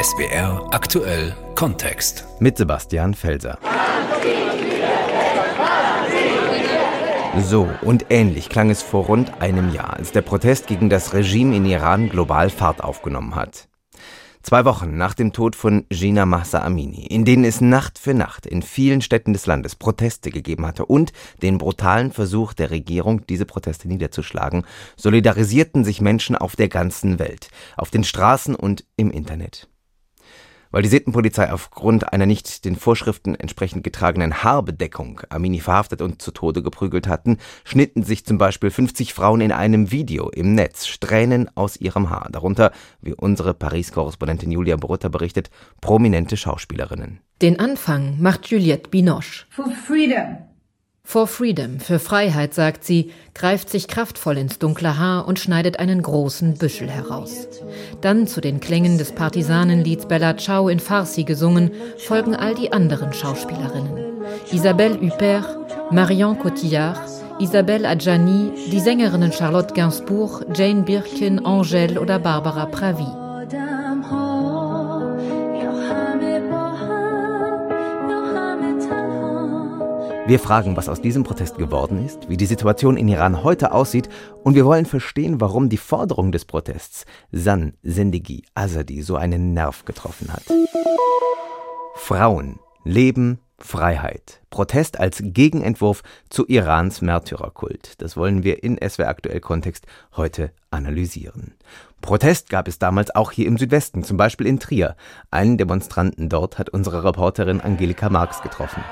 SBR aktuell Kontext. Mit Sebastian Felser. So und ähnlich klang es vor rund einem Jahr, als der Protest gegen das Regime in Iran global Fahrt aufgenommen hat. Zwei Wochen nach dem Tod von Gina Mahsa Amini, in denen es Nacht für Nacht in vielen Städten des Landes Proteste gegeben hatte und den brutalen Versuch der Regierung, diese Proteste niederzuschlagen, solidarisierten sich Menschen auf der ganzen Welt, auf den Straßen und im Internet. Weil die Sittenpolizei aufgrund einer nicht den Vorschriften entsprechend getragenen Haarbedeckung Amini verhaftet und zu Tode geprügelt hatten, schnitten sich zum Beispiel 50 Frauen in einem Video im Netz Strähnen aus ihrem Haar. Darunter, wie unsere Paris-Korrespondentin Julia Brutta berichtet, prominente Schauspielerinnen. Den Anfang macht Juliette Binoche. For freedom. For Freedom, für Freiheit, sagt sie, greift sich kraftvoll ins dunkle Haar und schneidet einen großen Büschel heraus. Dann zu den Klängen des Partisanenlieds Bella Ciao in Farsi gesungen, folgen all die anderen Schauspielerinnen. Isabelle Huppert, Marion Cotillard, Isabelle Adjani, die Sängerinnen Charlotte Gainsbourg, Jane Birkin, Angèle oder Barbara Pravi. Wir fragen, was aus diesem Protest geworden ist, wie die Situation in Iran heute aussieht und wir wollen verstehen, warum die Forderung des Protests San Zendegi Azadi so einen Nerv getroffen hat. Frauen, Leben, Freiheit. Protest als Gegenentwurf zu Irans Märtyrerkult. Das wollen wir in SWR Aktuell Kontext heute analysieren. Protest gab es damals auch hier im Südwesten, zum Beispiel in Trier. Einen Demonstranten dort hat unsere Reporterin Angelika Marx getroffen.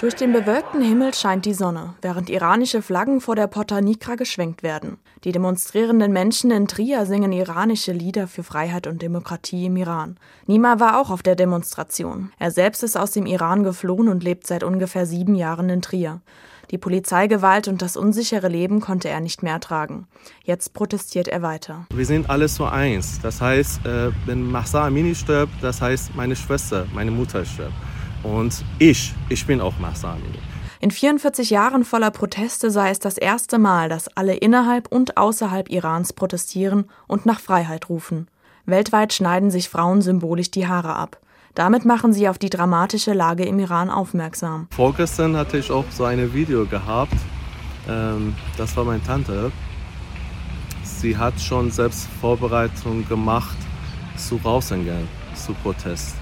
Durch den bewölkten Himmel scheint die Sonne, während iranische Flaggen vor der Porta Nigra geschwenkt werden. Die demonstrierenden Menschen in Trier singen iranische Lieder für Freiheit und Demokratie im Iran. Nima war auch auf der Demonstration. Er selbst ist aus dem Iran geflohen und lebt seit ungefähr sieben Jahren in Trier. Die Polizeigewalt und das unsichere Leben konnte er nicht mehr ertragen. Jetzt protestiert er weiter. Wir sind alle so eins. Das heißt, äh, wenn Mahsa Amini stirbt, das heißt, meine Schwester, meine Mutter stirbt. Und ich, ich bin auch Mahsa Amini. In 44 Jahren voller Proteste sei es das erste Mal, dass alle innerhalb und außerhalb Irans protestieren und nach Freiheit rufen. Weltweit schneiden sich Frauen symbolisch die Haare ab. Damit machen sie auf die dramatische Lage im Iran aufmerksam. Vorgestern hatte ich auch so ein Video gehabt. Ähm, das war meine Tante. Sie hat schon selbst Vorbereitungen gemacht zu rausgehen, zu Protest.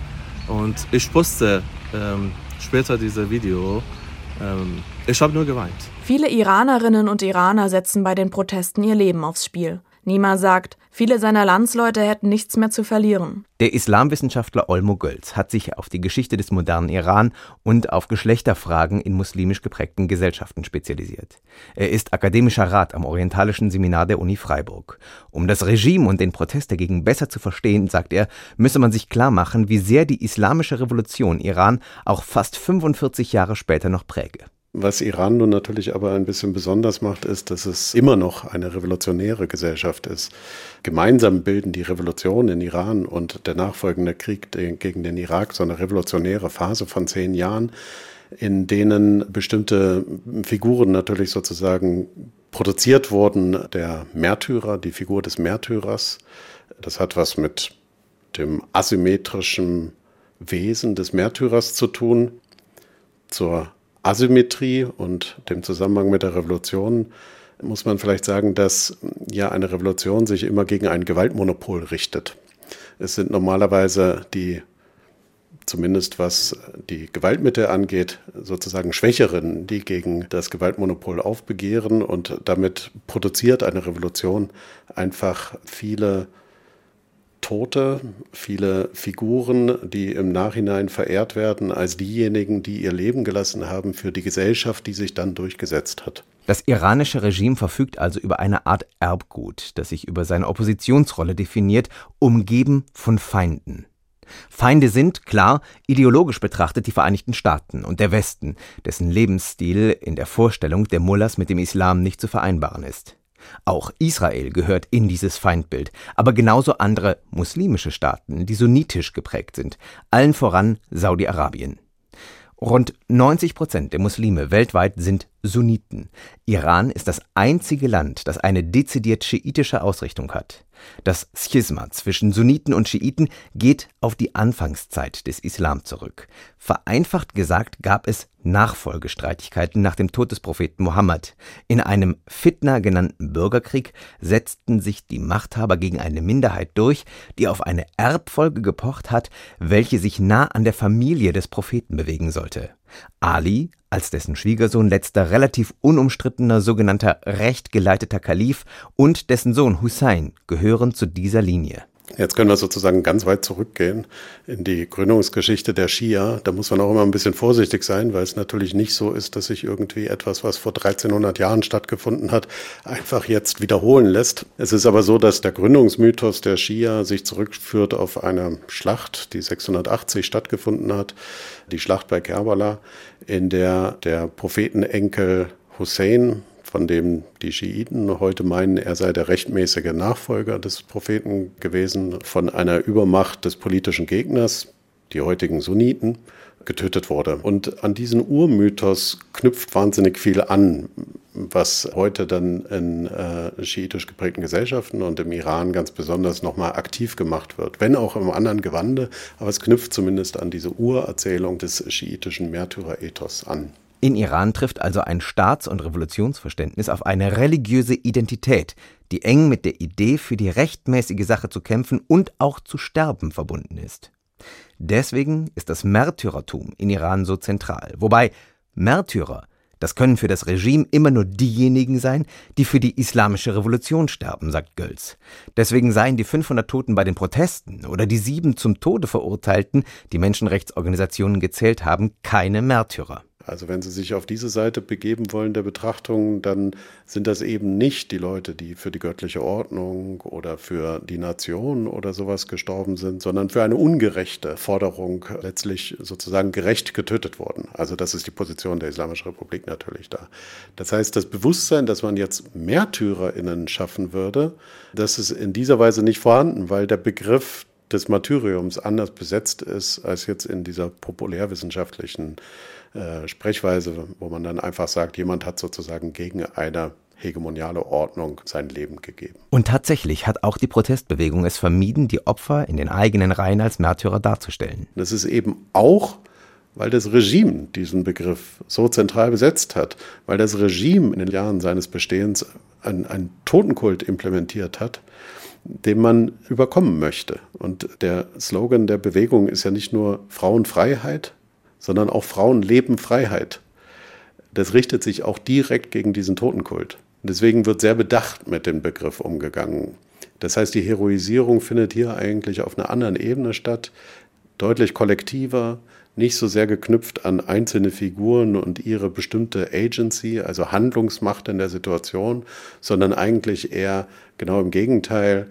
Und ich wusste, ähm, später dieses Video. Ähm, ich habe nur geweint. Viele Iranerinnen und Iraner setzen bei den Protesten ihr Leben aufs Spiel. Nima sagt, viele seiner Landsleute hätten nichts mehr zu verlieren. Der Islamwissenschaftler Olmo Gölz hat sich auf die Geschichte des modernen Iran und auf Geschlechterfragen in muslimisch geprägten Gesellschaften spezialisiert. Er ist akademischer Rat am Orientalischen Seminar der Uni Freiburg. Um das Regime und den Protest dagegen besser zu verstehen, sagt er, müsse man sich klar machen, wie sehr die islamische Revolution Iran auch fast 45 Jahre später noch präge. Was Iran nun natürlich aber ein bisschen besonders macht, ist, dass es immer noch eine revolutionäre Gesellschaft ist. Gemeinsam bilden die Revolution in Iran und der nachfolgende Krieg gegen den Irak so eine revolutionäre Phase von zehn Jahren, in denen bestimmte Figuren natürlich sozusagen produziert wurden. Der Märtyrer, die Figur des Märtyrers, das hat was mit dem asymmetrischen Wesen des Märtyrers zu tun. Zur Asymmetrie und dem Zusammenhang mit der Revolution muss man vielleicht sagen, dass ja eine Revolution sich immer gegen ein Gewaltmonopol richtet. Es sind normalerweise die, zumindest was die Gewaltmittel angeht, sozusagen Schwächeren, die gegen das Gewaltmonopol aufbegehren und damit produziert eine Revolution einfach viele Tote, viele Figuren, die im Nachhinein verehrt werden als diejenigen, die ihr Leben gelassen haben für die Gesellschaft, die sich dann durchgesetzt hat. Das iranische Regime verfügt also über eine Art Erbgut, das sich über seine Oppositionsrolle definiert, umgeben von Feinden. Feinde sind, klar, ideologisch betrachtet die Vereinigten Staaten und der Westen, dessen Lebensstil in der Vorstellung der Mullahs mit dem Islam nicht zu vereinbaren ist. Auch Israel gehört in dieses Feindbild, aber genauso andere muslimische Staaten, die sunnitisch geprägt sind, allen voran Saudi-Arabien. Rund 90 Prozent der Muslime weltweit sind Sunniten. Iran ist das einzige Land, das eine dezidiert schiitische Ausrichtung hat. Das Schisma zwischen Sunniten und Schiiten geht auf die Anfangszeit des Islam zurück. Vereinfacht gesagt gab es Nachfolgestreitigkeiten nach dem Tod des Propheten Mohammed. In einem Fitna genannten Bürgerkrieg setzten sich die Machthaber gegen eine Minderheit durch, die auf eine Erbfolge gepocht hat, welche sich nah an der Familie des Propheten bewegen sollte. Ali, als dessen Schwiegersohn letzter relativ unumstrittener sogenannter rechtgeleiteter Kalif und dessen Sohn Hussein gehören zu dieser Linie. Jetzt können wir sozusagen ganz weit zurückgehen in die Gründungsgeschichte der Schia. Da muss man auch immer ein bisschen vorsichtig sein, weil es natürlich nicht so ist, dass sich irgendwie etwas, was vor 1300 Jahren stattgefunden hat, einfach jetzt wiederholen lässt. Es ist aber so, dass der Gründungsmythos der Schia sich zurückführt auf eine Schlacht, die 680 stattgefunden hat, die Schlacht bei Kerbala, in der der Prophetenenkel Hussein von dem die Schiiten heute meinen, er sei der rechtmäßige Nachfolger des Propheten gewesen, von einer Übermacht des politischen Gegners, die heutigen Sunniten, getötet wurde. Und an diesen Urmythos knüpft wahnsinnig viel an, was heute dann in äh, schiitisch geprägten Gesellschaften und im Iran ganz besonders nochmal aktiv gemacht wird. Wenn auch im anderen Gewande, aber es knüpft zumindest an diese Urerzählung des schiitischen Märtyrerethos an. In Iran trifft also ein Staats- und Revolutionsverständnis auf eine religiöse Identität, die eng mit der Idee, für die rechtmäßige Sache zu kämpfen und auch zu sterben verbunden ist. Deswegen ist das Märtyrertum in Iran so zentral. Wobei Märtyrer, das können für das Regime immer nur diejenigen sein, die für die islamische Revolution sterben, sagt Gölz. Deswegen seien die 500 Toten bei den Protesten oder die sieben zum Tode verurteilten, die Menschenrechtsorganisationen gezählt haben, keine Märtyrer. Also wenn Sie sich auf diese Seite begeben wollen der Betrachtung, dann sind das eben nicht die Leute, die für die göttliche Ordnung oder für die Nation oder sowas gestorben sind, sondern für eine ungerechte Forderung letztlich sozusagen gerecht getötet worden. Also das ist die Position der Islamischen Republik natürlich da. Das heißt, das Bewusstsein, dass man jetzt MärtyrerInnen schaffen würde, das ist in dieser Weise nicht vorhanden, weil der Begriff des Martyriums anders besetzt ist als jetzt in dieser populärwissenschaftlichen äh, Sprechweise, wo man dann einfach sagt, jemand hat sozusagen gegen eine hegemoniale Ordnung sein Leben gegeben. Und tatsächlich hat auch die Protestbewegung es vermieden, die Opfer in den eigenen Reihen als Märtyrer darzustellen. Das ist eben auch weil das Regime diesen Begriff so zentral besetzt hat, weil das Regime in den Jahren seines Bestehens einen, einen Totenkult implementiert hat, den man überkommen möchte. Und der Slogan der Bewegung ist ja nicht nur Frauenfreiheit, sondern auch Frauen leben Freiheit. Das richtet sich auch direkt gegen diesen Totenkult. deswegen wird sehr bedacht mit dem Begriff umgegangen. Das heißt, die Heroisierung findet hier eigentlich auf einer anderen Ebene statt, deutlich kollektiver, nicht so sehr geknüpft an einzelne Figuren und ihre bestimmte Agency, also Handlungsmacht in der Situation, sondern eigentlich eher genau im Gegenteil,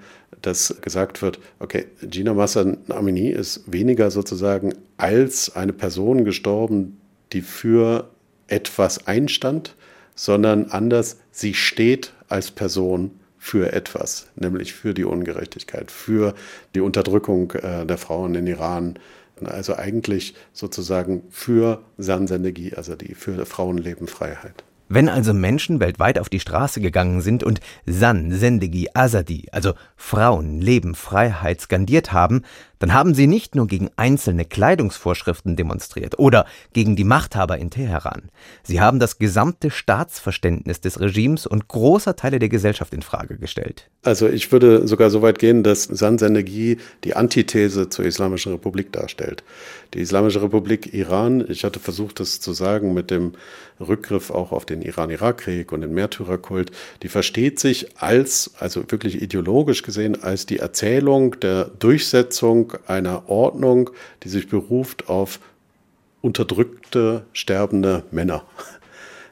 dass gesagt wird, okay, Gina Massa Amini ist weniger sozusagen als eine Person gestorben, die für etwas einstand, sondern anders, sie steht als Person für etwas, nämlich für die Ungerechtigkeit, für die Unterdrückung äh, der Frauen in Iran, also eigentlich sozusagen für Sansendegi, also die für Frauenlebenfreiheit. Wenn also Menschen weltweit auf die Straße gegangen sind und San, Sendegi, Azadi, also Frauen, Leben, Freiheit skandiert haben, dann haben sie nicht nur gegen einzelne Kleidungsvorschriften demonstriert oder gegen die Machthaber in Teheran. Sie haben das gesamte Staatsverständnis des Regimes und großer Teile der Gesellschaft in Frage gestellt. Also ich würde sogar so weit gehen, dass Sansendegi die Antithese zur Islamischen Republik darstellt. Die Islamische Republik Iran, ich hatte versucht, das zu sagen mit dem Rückgriff auch auf den Iran-Irak-Krieg und den Märtyrerkult, die versteht sich als, also wirklich ideologisch gesehen, als die Erzählung der Durchsetzung einer Ordnung, die sich beruft auf unterdrückte, sterbende Männer.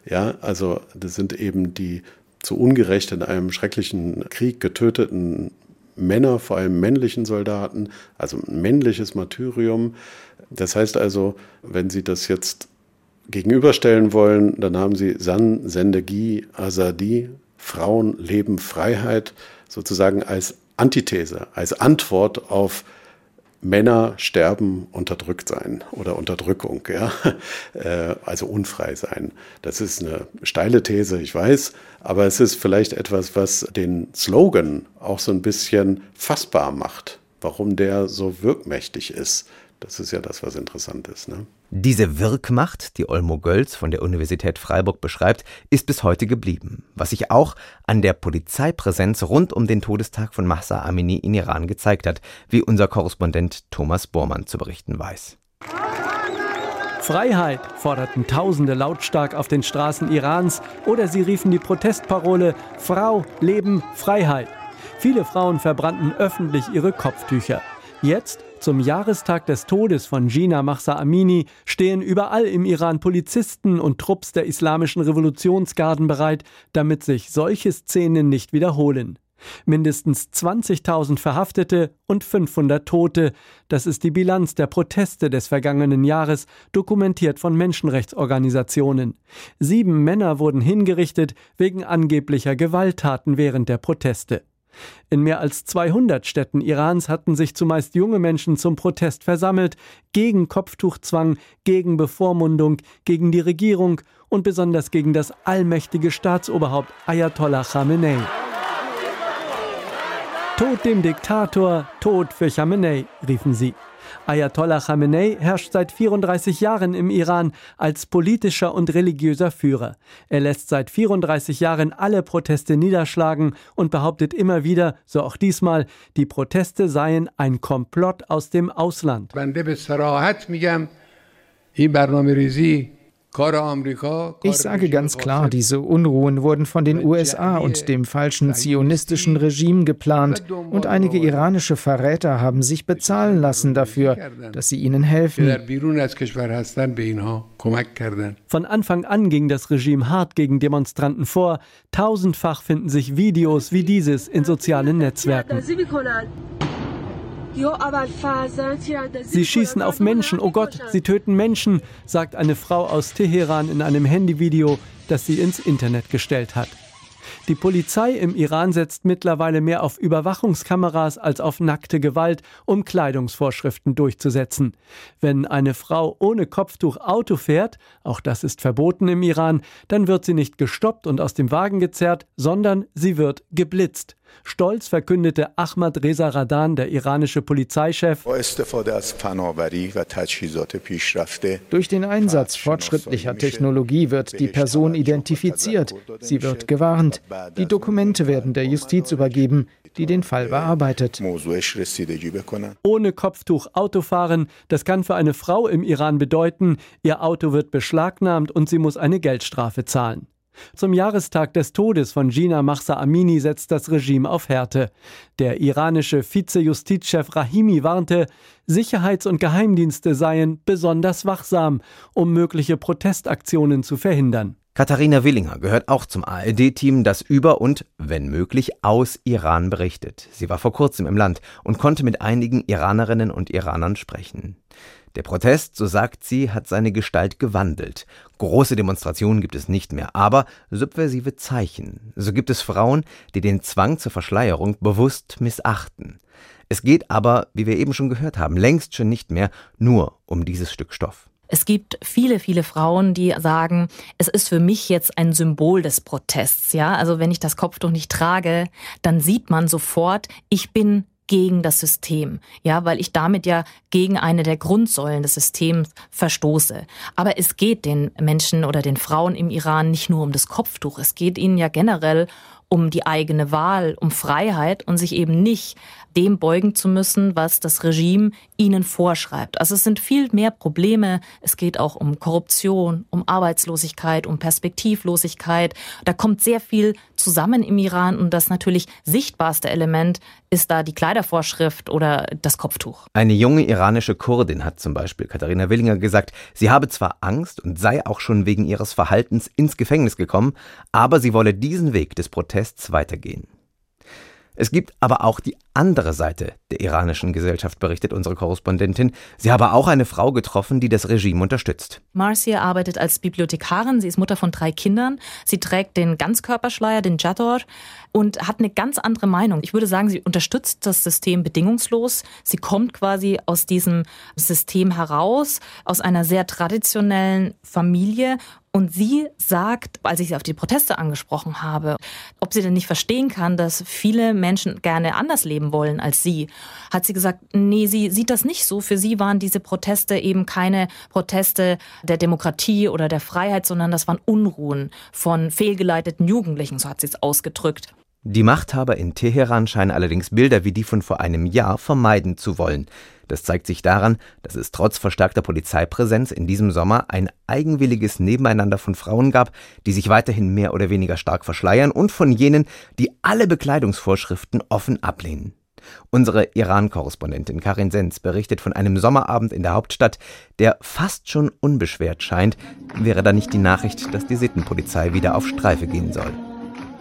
Ja, also das sind eben die zu Ungerecht in einem schrecklichen Krieg getöteten Männer, vor allem männlichen Soldaten, also männliches Martyrium. Das heißt also, wenn Sie das jetzt gegenüberstellen wollen, dann haben Sie San, Sendegi, Azadi, Frauen, Leben, Freiheit sozusagen als Antithese, als Antwort auf Männer sterben unterdrückt sein oder Unterdrückung, ja, äh, also unfrei sein. Das ist eine steile These, ich weiß, aber es ist vielleicht etwas, was den Slogan auch so ein bisschen fassbar macht, warum der so wirkmächtig ist. Das ist ja das, was interessant ist. Ne? Diese Wirkmacht, die Olmo Gölz von der Universität Freiburg beschreibt, ist bis heute geblieben, was sich auch an der Polizeipräsenz rund um den Todestag von Mahsa Amini in Iran gezeigt hat, wie unser Korrespondent Thomas Bormann zu berichten weiß. Freiheit forderten Tausende lautstark auf den Straßen Irans oder sie riefen die Protestparole Frau, Leben, Freiheit. Viele Frauen verbrannten öffentlich ihre Kopftücher. Jetzt zum Jahrestag des Todes von Gina Mahsa Amini stehen überall im Iran Polizisten und Trupps der islamischen Revolutionsgarden bereit, damit sich solche Szenen nicht wiederholen. Mindestens 20.000 Verhaftete und 500 Tote. Das ist die Bilanz der Proteste des vergangenen Jahres, dokumentiert von Menschenrechtsorganisationen. Sieben Männer wurden hingerichtet wegen angeblicher Gewalttaten während der Proteste. In mehr als 200 Städten Irans hatten sich zumeist junge Menschen zum Protest versammelt, gegen Kopftuchzwang, gegen Bevormundung, gegen die Regierung und besonders gegen das allmächtige Staatsoberhaupt Ayatollah Khamenei. Tod dem Diktator, Tod für Khamenei, riefen sie. Ayatollah Khamenei herrscht seit 34 Jahren im Iran als politischer und religiöser Führer. Er lässt seit 34 Jahren alle Proteste niederschlagen und behauptet immer wieder, so auch diesmal, die Proteste seien ein Komplott aus dem Ausland. Ich sage ganz klar, diese Unruhen wurden von den USA und dem falschen zionistischen Regime geplant und einige iranische Verräter haben sich bezahlen lassen dafür, dass sie ihnen helfen. Von Anfang an ging das Regime hart gegen Demonstranten vor. Tausendfach finden sich Videos wie dieses in sozialen Netzwerken. Sie schießen auf Menschen, oh Gott, sie töten Menschen, sagt eine Frau aus Teheran in einem Handyvideo, das sie ins Internet gestellt hat. Die Polizei im Iran setzt mittlerweile mehr auf Überwachungskameras als auf nackte Gewalt, um Kleidungsvorschriften durchzusetzen. Wenn eine Frau ohne Kopftuch Auto fährt, auch das ist verboten im Iran, dann wird sie nicht gestoppt und aus dem Wagen gezerrt, sondern sie wird geblitzt. Stolz verkündete Ahmad Reza Radan, der iranische Polizeichef. Durch den Einsatz fortschrittlicher Technologie wird die Person identifiziert, sie wird gewarnt, die Dokumente werden der Justiz übergeben, die den Fall bearbeitet. Ohne Kopftuch Autofahren, das kann für eine Frau im Iran bedeuten, ihr Auto wird beschlagnahmt und sie muss eine Geldstrafe zahlen. Zum Jahrestag des Todes von Gina Mahsa Amini setzt das Regime auf Härte. Der iranische Vize-Justizchef Rahimi warnte, Sicherheits- und Geheimdienste seien besonders wachsam, um mögliche Protestaktionen zu verhindern. Katharina Willinger gehört auch zum ARD-Team, das über und, wenn möglich, aus Iran berichtet. Sie war vor kurzem im Land und konnte mit einigen Iranerinnen und Iranern sprechen. Der Protest, so sagt sie, hat seine Gestalt gewandelt. Große Demonstrationen gibt es nicht mehr, aber subversive Zeichen. So gibt es Frauen, die den Zwang zur Verschleierung bewusst missachten. Es geht aber, wie wir eben schon gehört haben, längst schon nicht mehr nur um dieses Stück Stoff. Es gibt viele, viele Frauen, die sagen, es ist für mich jetzt ein Symbol des Protests. Ja, also wenn ich das Kopftuch nicht trage, dann sieht man sofort, ich bin gegen das System, ja, weil ich damit ja gegen eine der Grundsäulen des Systems verstoße. Aber es geht den Menschen oder den Frauen im Iran nicht nur um das Kopftuch, es geht ihnen ja generell um die eigene Wahl, um Freiheit und sich eben nicht dem beugen zu müssen, was das Regime ihnen vorschreibt. Also es sind viel mehr Probleme. Es geht auch um Korruption, um Arbeitslosigkeit, um Perspektivlosigkeit. Da kommt sehr viel zusammen im Iran und das natürlich sichtbarste Element ist da die Kleidervorschrift oder das Kopftuch. Eine junge iranische Kurdin hat zum Beispiel Katharina Willinger gesagt, sie habe zwar Angst und sei auch schon wegen ihres Verhaltens ins Gefängnis gekommen, aber sie wolle diesen Weg des Protests weitergehen. Es gibt aber auch die andere Seite der iranischen Gesellschaft, berichtet unsere Korrespondentin. Sie habe auch eine Frau getroffen, die das Regime unterstützt. Marcia arbeitet als Bibliothekarin. Sie ist Mutter von drei Kindern. Sie trägt den Ganzkörperschleier, den Jador, und hat eine ganz andere Meinung. Ich würde sagen, sie unterstützt das System bedingungslos. Sie kommt quasi aus diesem System heraus, aus einer sehr traditionellen Familie und sie sagt, als ich sie auf die Proteste angesprochen habe, ob sie denn nicht verstehen kann, dass viele Menschen gerne anders leben wollen als sie, hat sie gesagt, nee, sie sieht das nicht so. Für sie waren diese Proteste eben keine Proteste der Demokratie oder der Freiheit, sondern das waren Unruhen von fehlgeleiteten Jugendlichen, so hat sie es ausgedrückt. Die Machthaber in Teheran scheinen allerdings Bilder wie die von vor einem Jahr vermeiden zu wollen. Das zeigt sich daran, dass es trotz verstärkter Polizeipräsenz in diesem Sommer ein eigenwilliges Nebeneinander von Frauen gab, die sich weiterhin mehr oder weniger stark verschleiern, und von jenen, die alle Bekleidungsvorschriften offen ablehnen. Unsere Iran-Korrespondentin Karin Sens berichtet von einem Sommerabend in der Hauptstadt, der fast schon unbeschwert scheint, wäre da nicht die Nachricht, dass die Sittenpolizei wieder auf Streife gehen soll.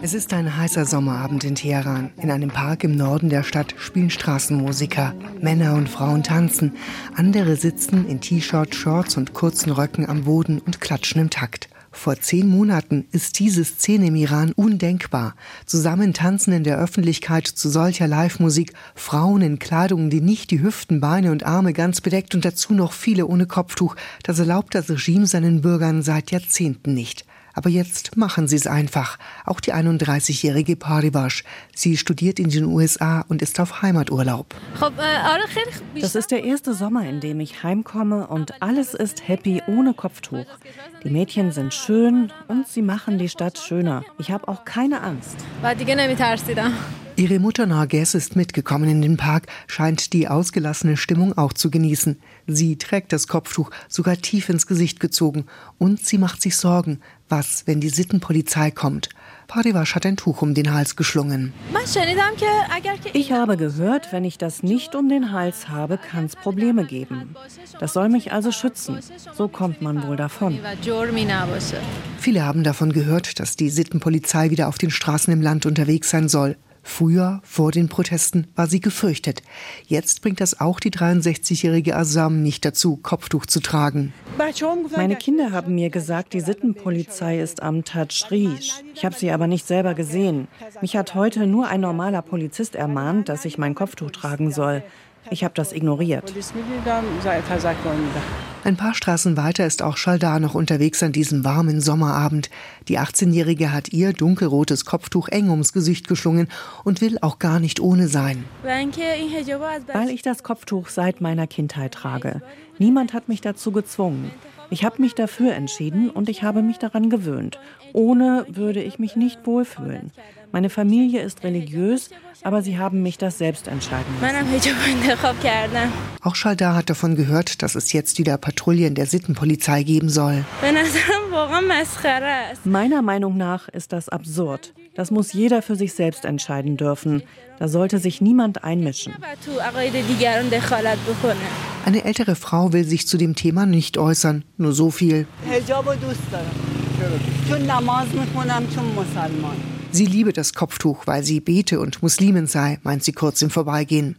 Es ist ein heißer Sommerabend in Teheran. In einem Park im Norden der Stadt spielen Straßenmusiker. Männer und Frauen tanzen. Andere sitzen in T-Shirt, Shorts und kurzen Röcken am Boden und klatschen im Takt. Vor zehn Monaten ist diese Szene im Iran undenkbar. Zusammen tanzen in der Öffentlichkeit zu solcher Live-Musik Frauen in Kleidungen, die nicht die Hüften, Beine und Arme ganz bedeckt und dazu noch viele ohne Kopftuch. Das erlaubt das Regime seinen Bürgern seit Jahrzehnten nicht. Aber jetzt machen sie es einfach. Auch die 31-jährige Paribash. Sie studiert in den USA und ist auf Heimaturlaub. Das ist der erste Sommer, in dem ich heimkomme und alles ist happy ohne Kopftuch. Die Mädchen sind schön und sie machen die Stadt schöner. Ich habe auch keine Angst. Ihre Mutter Narges ist mitgekommen in den Park, scheint die ausgelassene Stimmung auch zu genießen. Sie trägt das Kopftuch sogar tief ins Gesicht gezogen und sie macht sich Sorgen. Was, wenn die Sittenpolizei kommt? Parivash hat ein Tuch um den Hals geschlungen. Ich habe gehört, wenn ich das nicht um den Hals habe, kann es Probleme geben. Das soll mich also schützen. So kommt man wohl davon. Viele haben davon gehört, dass die Sittenpolizei wieder auf den Straßen im Land unterwegs sein soll. Früher, vor den Protesten, war sie gefürchtet. Jetzt bringt das auch die 63-jährige Asam nicht dazu, Kopftuch zu tragen. Meine Kinder haben mir gesagt, die Sittenpolizei ist am Tajrish. Ich habe sie aber nicht selber gesehen. Mich hat heute nur ein normaler Polizist ermahnt, dass ich mein Kopftuch tragen soll. Ich habe das ignoriert. Ein paar Straßen weiter ist auch Schaldar noch unterwegs an diesem warmen Sommerabend. Die 18-Jährige hat ihr dunkelrotes Kopftuch eng ums Gesicht geschlungen und will auch gar nicht ohne sein. Weil ich das Kopftuch seit meiner Kindheit trage. Niemand hat mich dazu gezwungen. Ich habe mich dafür entschieden und ich habe mich daran gewöhnt. Ohne würde ich mich nicht wohlfühlen. Meine Familie ist religiös, aber sie haben mich das selbst entscheiden lassen. Auch Schaldar hat davon gehört, dass es jetzt wieder Patrouillen der Sittenpolizei geben soll. Meiner Meinung nach ist das absurd. Das muss jeder für sich selbst entscheiden dürfen. Da sollte sich niemand einmischen. Eine ältere Frau will sich zu dem Thema nicht äußern. Nur so viel. Sie liebe das Kopftuch, weil sie bete und Muslimin sei, meint sie kurz im Vorbeigehen.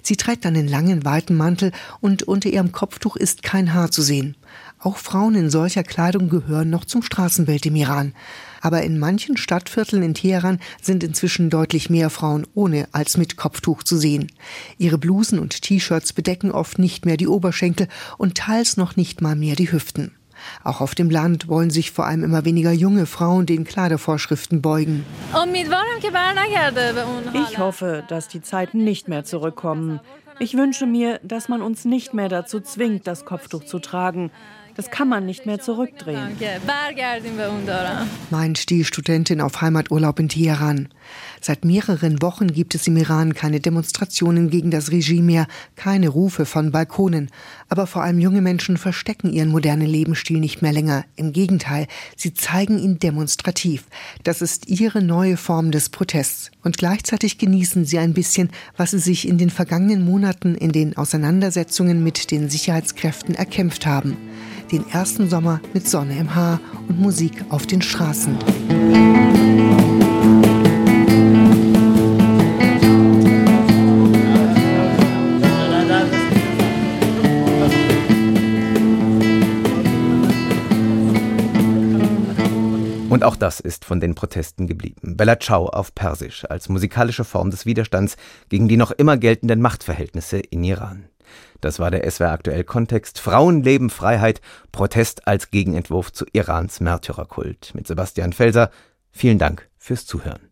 Sie trägt einen langen, weiten Mantel und unter ihrem Kopftuch ist kein Haar zu sehen. Auch Frauen in solcher Kleidung gehören noch zum Straßenbild im Iran. Aber in manchen Stadtvierteln in Teheran sind inzwischen deutlich mehr Frauen ohne als mit Kopftuch zu sehen. Ihre Blusen und T-Shirts bedecken oft nicht mehr die Oberschenkel und teils noch nicht mal mehr die Hüften. Auch auf dem Land wollen sich vor allem immer weniger junge Frauen den Kleidervorschriften beugen. Ich hoffe, dass die Zeiten nicht mehr zurückkommen. Ich wünsche mir, dass man uns nicht mehr dazu zwingt, das Kopftuch zu tragen. Das kann man nicht mehr zurückdrehen. Meint die Studentin auf Heimaturlaub in Teheran. Seit mehreren Wochen gibt es im Iran keine Demonstrationen gegen das Regime mehr, keine Rufe von Balkonen. Aber vor allem junge Menschen verstecken ihren modernen Lebensstil nicht mehr länger. Im Gegenteil, sie zeigen ihn demonstrativ. Das ist ihre neue Form des Protests. Und gleichzeitig genießen sie ein bisschen, was sie sich in den vergangenen Monaten in den Auseinandersetzungen mit den Sicherheitskräften erkämpft haben den ersten Sommer mit Sonne im Haar und Musik auf den Straßen. Und auch das ist von den Protesten geblieben. Bella Ciao auf Persisch als musikalische Form des Widerstands gegen die noch immer geltenden Machtverhältnisse in Iran. Das war der SWR aktuell Kontext Frauenleben, Freiheit, Protest als Gegenentwurf zu Irans Märtyrerkult mit Sebastian Felser. Vielen Dank fürs Zuhören.